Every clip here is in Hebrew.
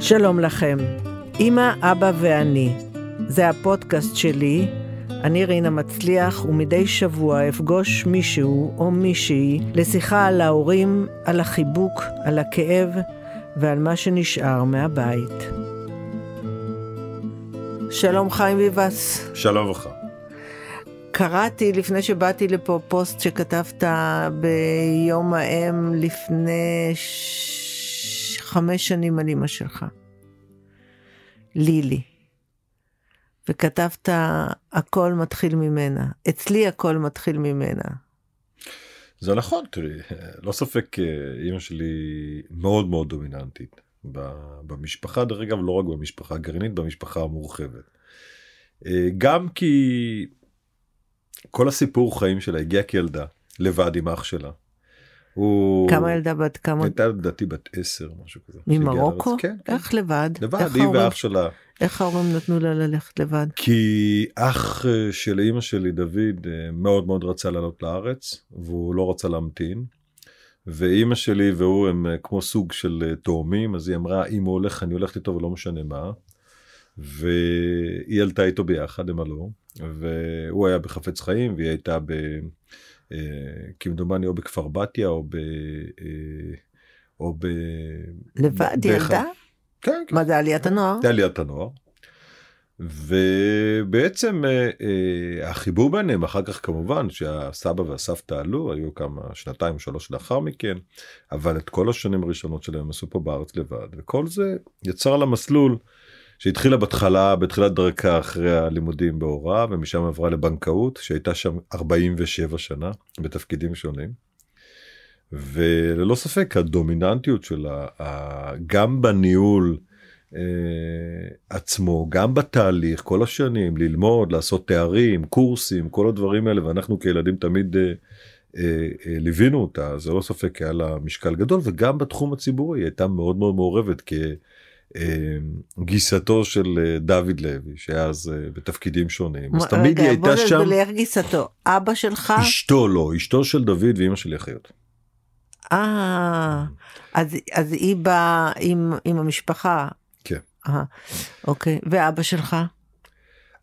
שלום לכם, אמא, אבא ואני. זה הפודקאסט שלי, אני רינה מצליח, ומדי שבוע אפגוש מישהו או מישהי לשיחה על ההורים, על החיבוק, על הכאב ועל מה שנשאר מהבית. שלום חיים ביבס. שלום וברכה. קראתי לפני שבאתי לפה פוסט שכתבת ביום האם לפני ש... חמש שנים על אמא שלך, לילי. וכתבת, הכל מתחיל ממנה. אצלי הכל מתחיל ממנה. זה נכון, תראי, לא ספק, אמא שלי מאוד מאוד דומיננטית. במשפחה, דרך אגב, לא רק במשפחה הגרעינית, במשפחה המורחבת. גם כי כל הסיפור חיים שלה הגיע כילדה, לבד עם אח שלה. הוא... כמה ילדה בת כמה? הייתה לדעתי בת 10 משהו כזה. ממרוקו? כן, כן. איך לבד? לבד, היא ואח שלה. איך ההורים נתנו לה ללכת לבד? כי אח של אימא שלי דוד מאוד מאוד רצה לעלות לארץ והוא לא רצה להמתין. ואימא שלי והוא הם כמו סוג של תאומים אז היא אמרה אם הוא הולך אני הולכת איתו ולא משנה מה. והיא עלתה איתו ביחד הם עלו והוא היה בחפץ חיים והיא הייתה ב... כמדומני או בכפר בתיה או ב... או ב... לבד ילדה? כן, כן. מה זה עליית הנוער? זה עליית הנוער. ובעצם החיבור ביניהם אחר כך כמובן שהסבא והסבתא עלו היו כמה שנתיים שלוש לאחר מכן אבל את כל השנים הראשונות שלהם עשו פה בארץ לבד וכל זה יצר לה מסלול שהתחילה בהתחלה בתחילת דרכה אחרי הלימודים בהוראה ומשם עברה לבנקאות שהייתה שם 47 שנה בתפקידים שונים. וללא ספק הדומיננטיות שלה גם בניהול אה, עצמו גם בתהליך כל השנים ללמוד לעשות תארים קורסים כל הדברים האלה ואנחנו כילדים תמיד אה, אה, אה, ליווינו אותה זה לא ספק היה לה משקל גדול וגם בתחום הציבורי היא הייתה מאוד מאוד מעורבת. כי גיסתו של דוד לוי שהיה אז בתפקידים שונים אז תמיד היא הייתה שם. רגע איך גיסתו אבא שלך? אשתו לא אשתו של דוד ואימא שלי אחיות. אה אז אז היא באה עם עם המשפחה. כן. אה, אוקיי ואבא שלך?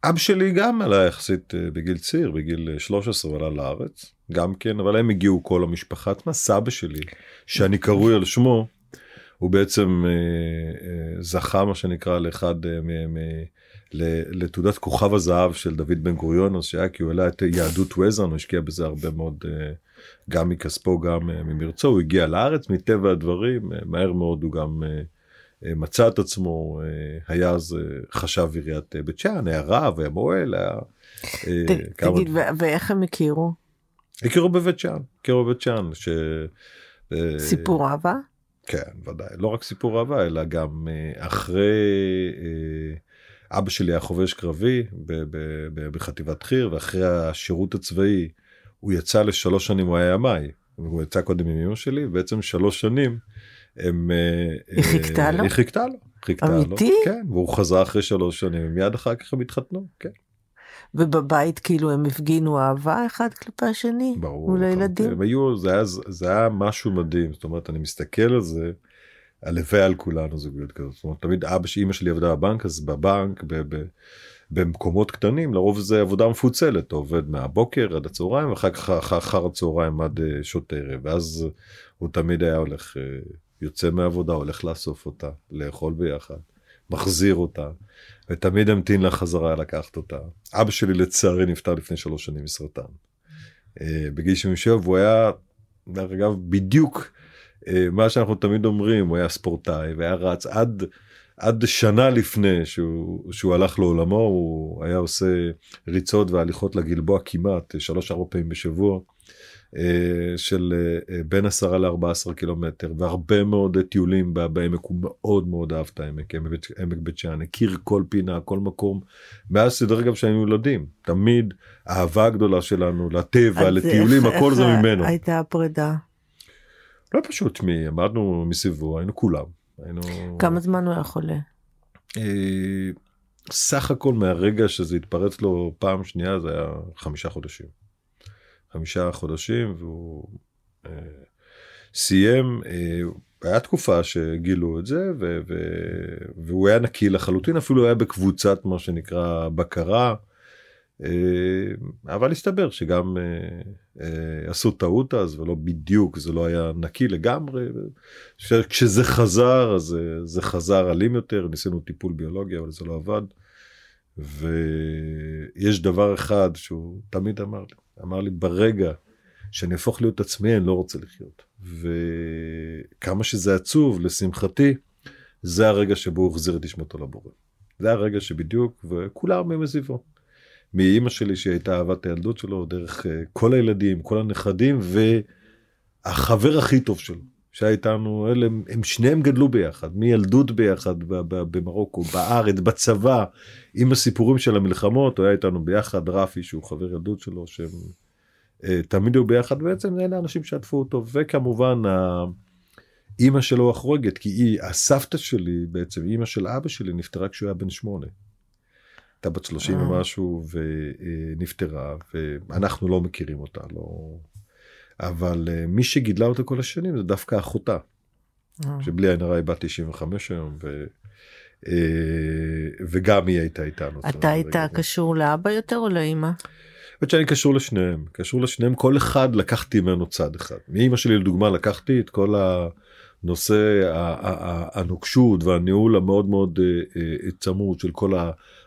אבא שלי גם עלה יחסית בגיל צעיר בגיל 13 ועלה לארץ גם כן אבל הם הגיעו כל המשפחה עצמה סבא שלי שאני קרוי על שמו. הוא בעצם אה, אה, זכה מה שנקרא לאחד אה, מ... לתעודת כוכב הזהב של דוד בן גוריון אז שהיה כי הוא העלה את יהדות וזן הוא השקיע בזה הרבה מאוד גם מכספו גם ממרצו הוא הגיע לארץ מטבע הדברים מהר מאוד הוא גם מצא את עצמו היה אז חשב עיריית בית שאן היה רב היה מוהל היה. תגיד ואיך הם הכירו? הכירו בבית שאן הכירו בבית שאן. סיפור אהבה? כן ודאי לא רק סיפור אהבה אלא גם אחרי אבא שלי היה חובש קרבי בחטיבת חי"ר ואחרי השירות הצבאי הוא יצא לשלוש שנים הוא היה ימ"י הוא יצא קודם עם אמא שלי בעצם שלוש שנים הם היא חיכתה לו? היא חיכתה לו. אמיתי? כן והוא חזר אחרי שלוש שנים מיד אחר כך הם התחתנו כן. ובבית כאילו הם הפגינו אהבה אחד כלפי השני? ברור. מול הילדים? הם היו, זה היה, זה היה משהו מדהים, זאת אומרת אני מסתכל על זה, הלוואי על כולנו זוגיות כזאת, זאת אומרת תמיד אבא שאימא שלי עבדה בבנק אז בבנק ב, ב, במקומות קטנים לרוב זה עבודה מפוצלת, אתה עובד מהבוקר עד הצהריים ואחר כך אחר הצהריים עד שעות ערב ואז הוא תמיד היה הולך יוצא מהעבודה הולך לאסוף אותה לאכול ביחד. מחזיר אותה ותמיד המתין לה חזרה לקחת אותה. אבא שלי לצערי נפטר לפני שלוש שנים מסרטן. בגיל 77 והוא היה דרך אגב בדיוק מה שאנחנו תמיד אומרים הוא היה ספורטאי והיה רץ עד עד שנה לפני שהוא, שהוא הלך לעולמו הוא היה עושה ריצות והליכות לגלבוע כמעט שלוש ארבע פעמים בשבוע. של בין 10 ל-14 קילומטר והרבה מאוד טיולים בעמק הוא מאוד מאוד אהב את העמק עמק בית שאן הכיר כל פינה כל מקום מאז סדר גם שהיינו ילדים תמיד אהבה גדולה שלנו לטבע לטיולים הכל זה ממנו. הייתה הפרידה. לא פשוט מי עמדנו מסביבו היינו כולם. היינו... כמה זמן הוא היה חולה? סך הכל מהרגע שזה התפרץ לו פעם שנייה זה היה חמישה חודשים. חמישה חודשים והוא אה, סיים, אה, היה תקופה שגילו את זה ו- ו- והוא היה נקי לחלוטין אפילו היה בקבוצת מה שנקרא בקרה. אה, אבל הסתבר שגם אה, אה, עשו טעות אז ולא בדיוק זה לא היה נקי לגמרי. כשזה חזר אז זה חזר אלים יותר ניסינו טיפול ביולוגי אבל זה לא עבד. ויש דבר אחד שהוא תמיד אמר לי אמר לי ברגע שאני אהפוך להיות עצמי אני לא רוצה לחיות. וכמה שזה עצוב לשמחתי זה הרגע שבו הוא החזיר את נשמתו לבורא. זה הרגע שבדיוק וכולם הם מסביבו. מאימא שלי שהייתה אהבת הילדות שלו דרך אה, כל הילדים כל הנכדים והחבר הכי טוב שלו שהיה איתנו אלה הם, הם שניהם גדלו ביחד מילדות ביחד במרוקו בארץ בצבא עם הסיפורים של המלחמות הוא היה איתנו ביחד רפי שהוא חבר ילדות שלו שהם אה, תמיד היו ביחד בעצם אלה אנשים שעטפו אותו וכמובן האימא שלו החורגת כי היא הסבתא שלי בעצם אימא של אבא שלי נפטרה כשהוא היה בן שמונה. הייתה בת 30 אה. ומשהו ונפטרה ואנחנו לא מכירים אותה לא אבל אה, מי שגידלה אותה כל השנים זה דווקא אחותה. שבלי עין הרע היא בת 95 היום ו... וגם היא הייתה איתנו. אתה היית קשור לאבא יותר או לאמא? האמת שאני קשור לשניהם קשור לשניהם כל אחד לקחתי ממנו צד אחד מאמא שלי לדוגמה לקחתי את כל הנושא הנוקשות והניהול המאוד מאוד אה, אה, צמוד של כל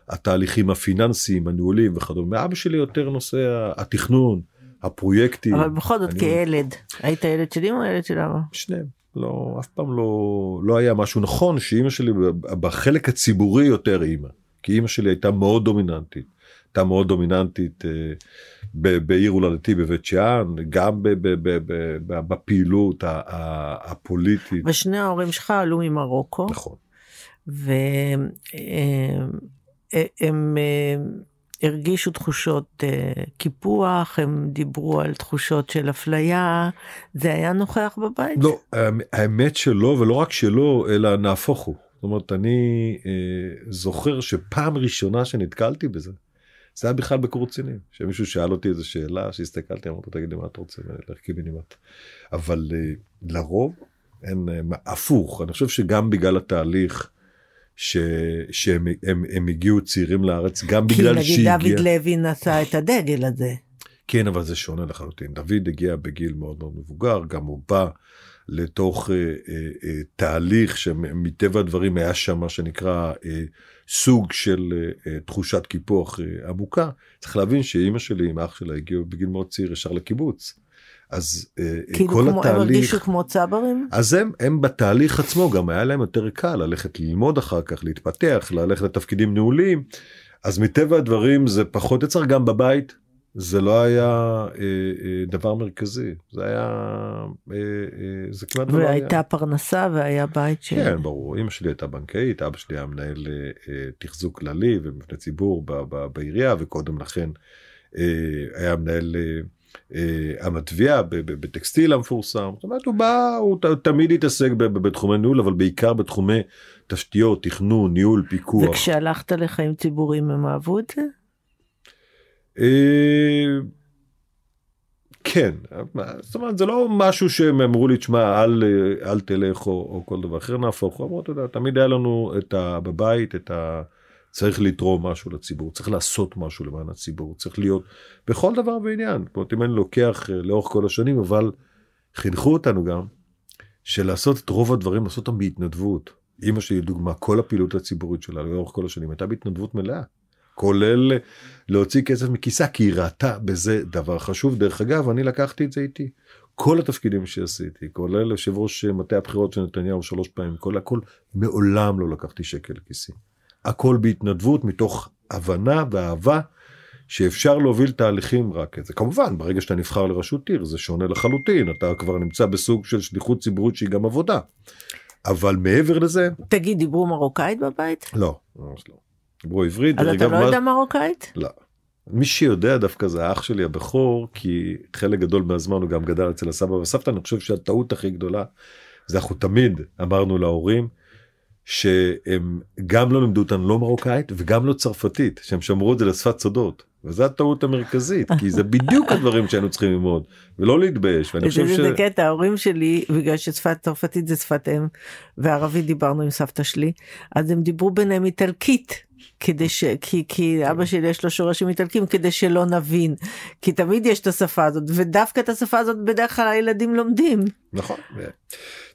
התהליכים הפיננסיים הניהולים וכדומה מאבא שלי יותר נושא התכנון הפרויקטים. אבל בכל זאת כילד היית ילד של אמא או ילד של אבא? שניהם. לא אף פעם לא לא היה משהו נכון שאימא שלי בחלק הציבורי יותר אימא כי אימא שלי הייתה מאוד דומיננטית. הייתה מאוד דומיננטית אה, בעיר הולדתי בבית שאן, גם בפעילות הפוליטית. ושני ההורים שלך עלו ממרוקו. נכון. והם אה, הרגישו תחושות אה, קיפוח, הם דיברו על תחושות של אפליה, זה היה נוכח בבית? לא, האמת שלא, ולא רק שלא, אלא נהפוך הוא. זאת אומרת, אני זוכר שפעם ראשונה שנתקלתי בזה, זה היה בכלל בקורצינים שמישהו שאל אותי איזה שאלה שהסתכלתי אמרתי תגיד לי מה אתה רוצה לך קיבינימט. אבל uh, לרוב אין uh, הפוך אני חושב שגם בגלל התהליך. ש... שהם הם, הם הגיעו צעירים לארץ גם בגלל שהגיע. כי נגיד דוד לוי נשא את הדגל הזה. כן אבל זה שונה לחלוטין דוד הגיע בגיל מאוד מאוד מבוגר גם הוא בא לתוך אה, אה, אה, תהליך שמטבע הדברים היה שם מה שנקרא אה, סוג של אה, אה, תחושת קיפוח אה, עמוקה. צריך להבין שאימא שלי עם אח שלה הגיעו בגיל מאוד צעיר ישר לקיבוץ. אז אה, כאילו כל כמו, התהליך, הם הרגישו כמו צברים? אז הם, הם בתהליך עצמו גם היה להם יותר קל ללכת ללמוד אחר כך, להתפתח, ללכת לתפקידים ניהוליים. אז מטבע הדברים זה פחות יצר גם בבית. זה לא היה אה, אה, דבר מרכזי זה היה אה, אה, זה כמעט לא והייתה לא פרנסה והיה בית ש... כן ברור אמא שלי הייתה בנקאית אבא שלי היה מנהל אה, אה, תחזוק כללי ומבנה ציבור ב, ב, בעירייה וקודם לכן אה, היה מנהל אה, אה, המטבע בטקסטיל המפורסם זאת אומרת הוא בא הוא תמיד התעסק בתחומי ניהול אבל בעיקר בתחומי תשתיות תכנון ניהול פיקוח. וכשהלכת לחיים ציבוריים הם אהבו את זה? אה, כן, זאת אומרת זה לא משהו שהם אמרו לי תשמע אל, אל תלך או, או כל דבר אחר נהפוך, אמרו אתה יודע תמיד היה לנו את ה, בבית את ה... צריך לתרום משהו לציבור, צריך לעשות משהו למען הציבור, צריך להיות בכל דבר ועניין. זאת אומרת אם אני לוקח אה, לאורך כל השנים אבל חינכו אותנו גם שלעשות את רוב הדברים לעשות אותם בהתנדבות. אמא שלי לדוגמה כל הפעילות הציבורית שלה לאורך כל השנים הייתה בהתנדבות מלאה. כולל להוציא כסף מכיסה כי היא ראתה בזה דבר חשוב דרך אגב אני לקחתי את זה איתי כל התפקידים שעשיתי כולל יושב ראש מטה הבחירות של נתניהו שלוש פעמים כל הכל מעולם לא לקחתי שקל לכיסי. הכל בהתנדבות מתוך הבנה ואהבה שאפשר להוביל תהליכים רק את זה כמובן ברגע שאתה נבחר לראשות עיר זה שונה לחלוטין אתה כבר נמצא בסוג של שליחות ציבורית שהיא גם עבודה. אבל מעבר לזה תגיד דיברו מרוקאית בבית? לא ממש לא. דיברו עברית. אז אתה לא יודע מרוקאית? לא. מי שיודע דווקא זה האח שלי הבכור כי חלק גדול מהזמן הוא גם גדל אצל הסבא והסבתא אני חושב שהטעות הכי גדולה זה אנחנו תמיד אמרנו להורים שהם גם לא לימדו אותנו לא מרוקאית וגם לא צרפתית שהם שמרו את זה לשפת סודות. וזו הטעות המרכזית כי זה בדיוק הדברים שהיינו צריכים ללמוד ולא להתבייש ואני חושב ש... זה קטע ההורים שלי בגלל ששפת צרפתית זה שפת אם וערבית דיברנו עם סבתא שלי אז הם דיברו ביניהם איטלקית כדי ש... כי, כי אבא שלי יש לו שורשים איטלקים כדי שלא נבין כי תמיד יש את השפה הזאת ודווקא את השפה הזאת בדרך כלל הילדים לומדים. נכון.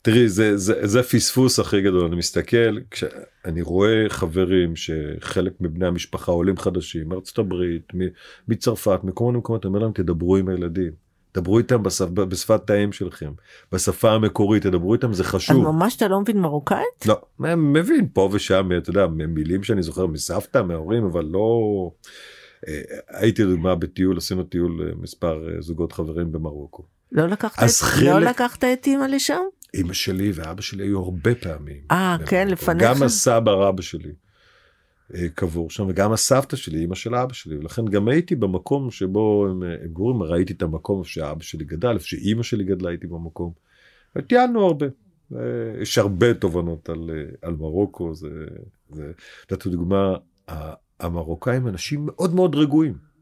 תראי זה זה זה פספוס הכי גדול אני מסתכל כשאני רואה חברים שחלק מבני המשפחה עולים חדשים מארצות הברית מצרפת מכל מיני מקומות אני אומר להם תדברו עם הילדים. דברו איתם בשפ... בשפת האם שלכם בשפה המקורית תדברו איתם זה חשוב. אז ממש אתה לא מבין מרוקאית? לא מבין פה ושם אתה יודע מילים שאני זוכר מסבתא מההורים אבל לא אה, הייתי דוגמה בטיול עשינו טיול אה, מספר אה, זוגות חברים במרוקו. לא לקחת, את, חלק... לא לקחת את אימא לשם? אמא שלי ואבא שלי היו הרבה פעמים. אה, כן, לפניך? גם הסבא רבא שלי קבור שם, וגם הסבתא שלי, אמא של אבא שלי, ולכן גם הייתי במקום שבו הם, הם גורים, ראיתי את המקום שאבא שלי גדל, איפה שאימא שלי גדלה, הייתי במקום. וטיילנו הרבה. אה, יש הרבה תובנות על, אה, על מרוקו, זה, זה, דוגמה, המרוקאים אנשים מאוד מאוד רגועים.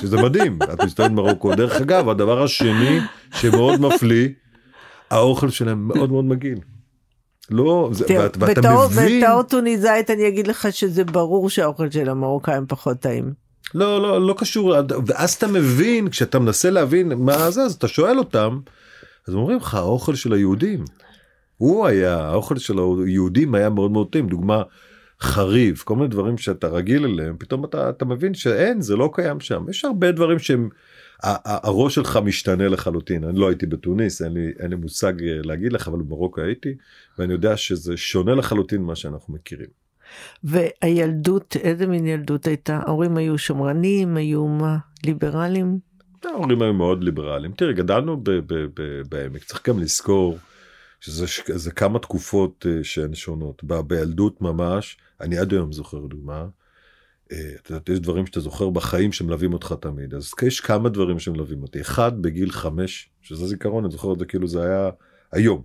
שזה מדהים, את מסתובבת במרוקו. דרך אגב, הדבר השני שמאוד מפליא, האוכל שלהם מאוד מאוד מגעיל. לא, זה, ואת, ואתה בתור, מבין... בתור טוניסאית אני אגיד לך שזה ברור שהאוכל של המרוקאים פחות טעים. לא, לא, לא קשור, ואז אתה מבין, כשאתה מנסה להבין מה זה, אז אתה שואל אותם, אז אומרים לך, האוכל של היהודים. הוא היה, האוכל של היהודים היה מאוד מאוד טעים, דוגמה, חריף, כל מיני דברים שאתה רגיל אליהם, פתאום אתה, אתה מבין שאין, זה לא קיים שם. יש הרבה דברים שהם... הראש שלך משתנה לחלוטין אני לא הייתי בתוניס אין לי אין לי מושג אה, להגיד לך אבל במרוקו הייתי ואני יודע שזה שונה לחלוטין ממה שאנחנו מכירים. והילדות איזה מין ילדות הייתה ההורים היו שמרנים היו מה ליברלים. ההורים היו מאוד ליברלים תראה גדלנו בעמק צריך גם לזכור שזה כמה תקופות אה, שהן שונות בילדות ממש אני עד היום זוכר דוגמה. אה, את יודעת, יש דברים שאתה זוכר בחיים שמלווים אותך תמיד, אז יש כמה דברים שמלווים אותי. אחד, בגיל חמש, שזה זיכרון, אני זוכר את זה כאילו זה היה היום.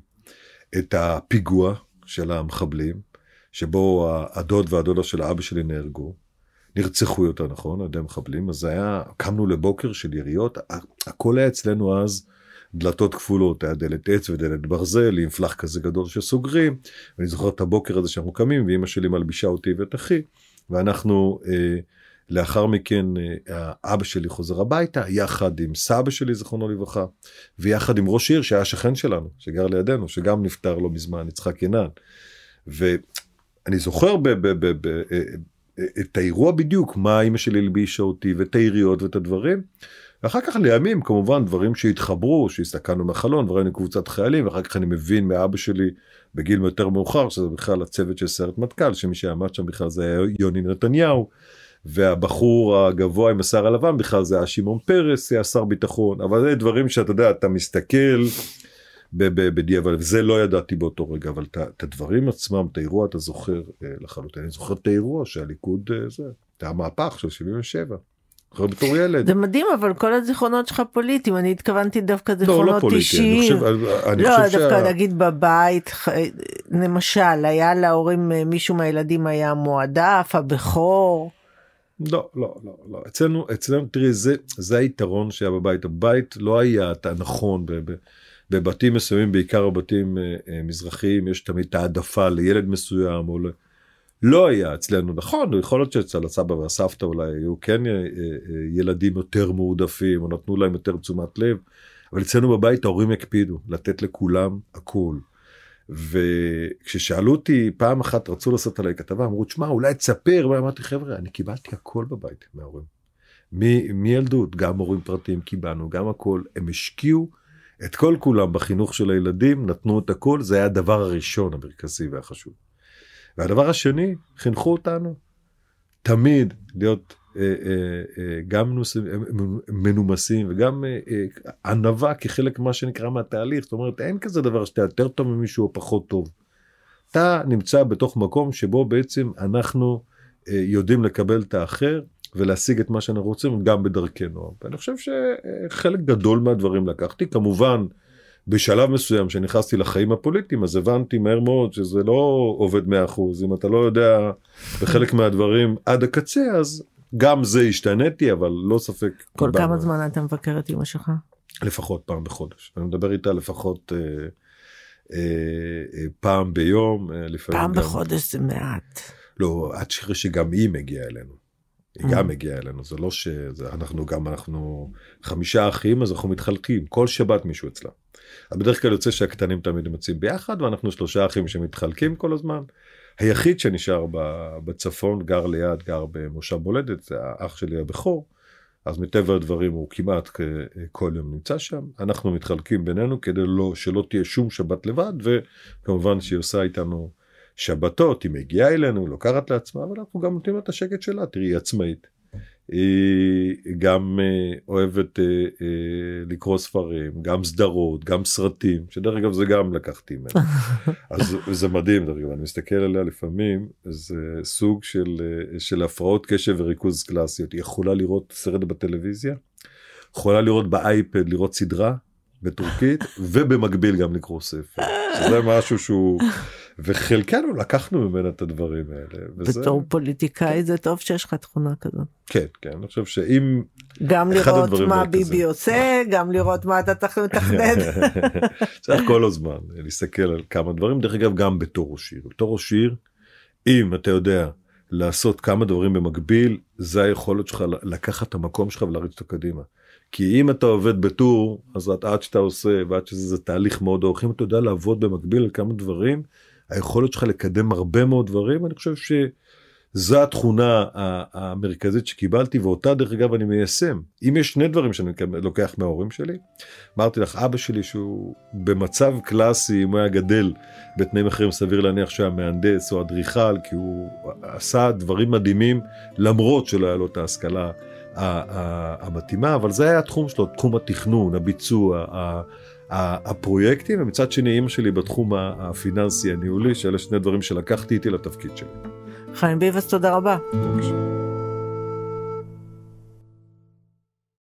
את הפיגוע של המחבלים, שבו הדוד והדודה של אבא שלי נהרגו. נרצחו יותר נכון, על ידי מחבלים, אז היה, קמנו לבוקר של יריות, הכל היה אצלנו אז דלתות כפולות, היה דלת עץ ודלת ברזל, עם פלח כזה גדול שסוגרים, ואני זוכר את הבוקר הזה שאנחנו קמים, ואימא שלי מלבישה אותי ואת אחי. ואנחנו אה, לאחר מכן אה, אבא שלי חוזר הביתה יחד עם סבא שלי זכרונו לברכה ויחד עם ראש עיר שהיה שכן שלנו שגר לידינו שגם נפטר לא מזמן יצחק קינן. ואני זוכר ב- ב- ב- ב- אה, את האירוע בדיוק מה אמא שלי הלבישה אותי ואת העיריות ואת הדברים. ואחר כך לימים כמובן דברים שהתחברו שהסתכלנו מהחלון וראינו קבוצת חיילים ואחר כך אני מבין מאבא שלי בגיל יותר מאוחר שזה בכלל הצוות של סיירת מטכ"ל שמי שעמד שם בכלל זה היה יוני נתניהו. והבחור הגבוה עם השיער הלבן בכלל זה היה שמעון פרס היה שר ביטחון אבל זה דברים שאתה יודע אתה מסתכל בדיעבד וזה לא ידעתי באותו רגע אבל את הדברים עצמם את האירוע אתה זוכר אה, לחלוטין אני זוכר את האירוע שהליכוד אה, זה, זה המהפך של 77. זוכר בתור ילד. זה מדהים אבל כל הזיכרונות שלך פוליטיים אני התכוונתי דווקא זיכרונות לא, לא אישיים. אני חושב, אני לא חושב דווקא שה... נגיד בבית למשל היה להורים מישהו מהילדים היה מועדף הבכור. לא לא לא לא אצלנו אצלנו תראי זה זה היתרון שהיה בבית הבית לא היה הנכון בבתים מסוימים בעיקר בבתים אה, אה, מזרחיים יש תמיד העדפה לילד מסוים או לא היה אצלנו נכון יכול להיות שאצל הסבא והסבתא אולי היו כן אה, אה, ילדים יותר מועדפים או נתנו להם יותר תשומת לב אבל אצלנו בבית ההורים הקפידו לתת לכולם הכל. וכששאלו אותי פעם אחת רצו לעשות עליי כתבה אמרו תשמע אולי תספר ואמרתי חבר'ה אני קיבלתי הכל בבית מההורים. מילדות גם הורים פרטיים קיבלנו גם הכל הם השקיעו את כל כולם בחינוך של הילדים נתנו את הכל זה היה הדבר הראשון המרכזי והחשוב. והדבר השני, חינכו אותנו תמיד להיות אה, אה, אה, גם מנוסים, אה, מנומסים וגם אה, אה, ענווה כחלק מה שנקרא מהתהליך, זאת אומרת אין כזה דבר שאתה יותר טוב ממישהו או פחות טוב. אתה נמצא בתוך מקום שבו בעצם אנחנו יודעים לקבל את האחר ולהשיג את מה שאנחנו רוצים גם בדרכנו. ואני חושב שחלק גדול מהדברים לקחתי, כמובן בשלב מסוים שנכנסתי לחיים הפוליטיים אז הבנתי מהר מאוד שזה לא עובד 100% אם אתה לא יודע בחלק מהדברים עד הקצה אז גם זה השתניתי אבל לא ספק. כל כמה זמן אתה מבקר את אמא שלך? לפחות פעם בחודש. אני מדבר איתה לפחות אה, אה, אה, פעם ביום. אה, לפעמים פעם גם... בחודש זה מעט. לא, עד שגם היא מגיעה אלינו. היא גם מגיעה אלינו, זה לא שאנחנו גם, אנחנו חמישה אחים, אז אנחנו מתחלקים, כל שבת מישהו אצלה. אז בדרך כלל יוצא שהקטנים תמיד יוצאים ביחד, ואנחנו שלושה אחים שמתחלקים כל הזמן. היחיד שנשאר בצפון, גר ליד, גר במושב מולדת, זה האח שלי הבכור, אז מטבע הדברים הוא כמעט כל יום נמצא שם. אנחנו מתחלקים בינינו כדי לא, שלא תהיה שום שבת לבד, וכמובן שהיא עושה איתנו שבתות, היא מגיעה אלינו, לוקחת לעצמה, אבל אנחנו גם נותנים לה את השקט שלה, תראי, היא עצמאית. היא גם uh, אוהבת uh, uh, לקרוא ספרים, גם סדרות, גם סרטים, שדרך אגב זה גם לקחתי ממנו. אז זה מדהים, דרך אגב, אני מסתכל עליה לפעמים, זה סוג של, של הפרעות קשב וריכוז קלאסיות. היא יכולה לראות סרט בטלוויזיה, יכולה לראות באייפד, לראות סדרה בטורקית, ובמקביל גם לקרוא ספר. שזה משהו שהוא... וחלקנו לקחנו ממנה את הדברים האלה. וזה... בתור פוליטיקאי זה טוב שיש לך תכונה כזאת. כן, כן, אני חושב שאם... גם לראות מה ביבי. עושה, גם לראות מה אתה צריך לתכנן. צריך כל הזמן להסתכל על כמה דברים, דרך אגב גם בתור ראש עיר. בתור ראש עיר, אם אתה יודע לעשות כמה דברים במקביל, זה היכולת שלך לקחת את המקום שלך ולהריץ אותו קדימה. כי אם אתה עובד בטור, אז עד שאתה עושה, ועד שזה תהליך מאוד ארוך, אם אתה יודע לעבוד במקביל על כמה דברים, היכולת שלך לקדם הרבה מאוד דברים, אני חושב שזו התכונה המרכזית שקיבלתי, ואותה דרך אגב אני מיישם. אם יש שני דברים שאני לוקח מההורים שלי, אמרתי לך, אבא שלי שהוא במצב קלאסי, אם הוא היה גדל בתנאים אחרים, סביר להניח שהוא היה מהנדס או אדריכל, כי הוא עשה דברים מדהימים, למרות שלא היה לו את ההשכלה. המתאימה, אבל זה היה התחום שלו, תחום התכנון, הביצוע, הפרויקטים, ומצד שני אימא שלי בתחום הפיננסי הניהולי, שאלה שני דברים שלקחתי איתי לתפקיד שלי. חיים ביבס, תודה רבה. בבקשה.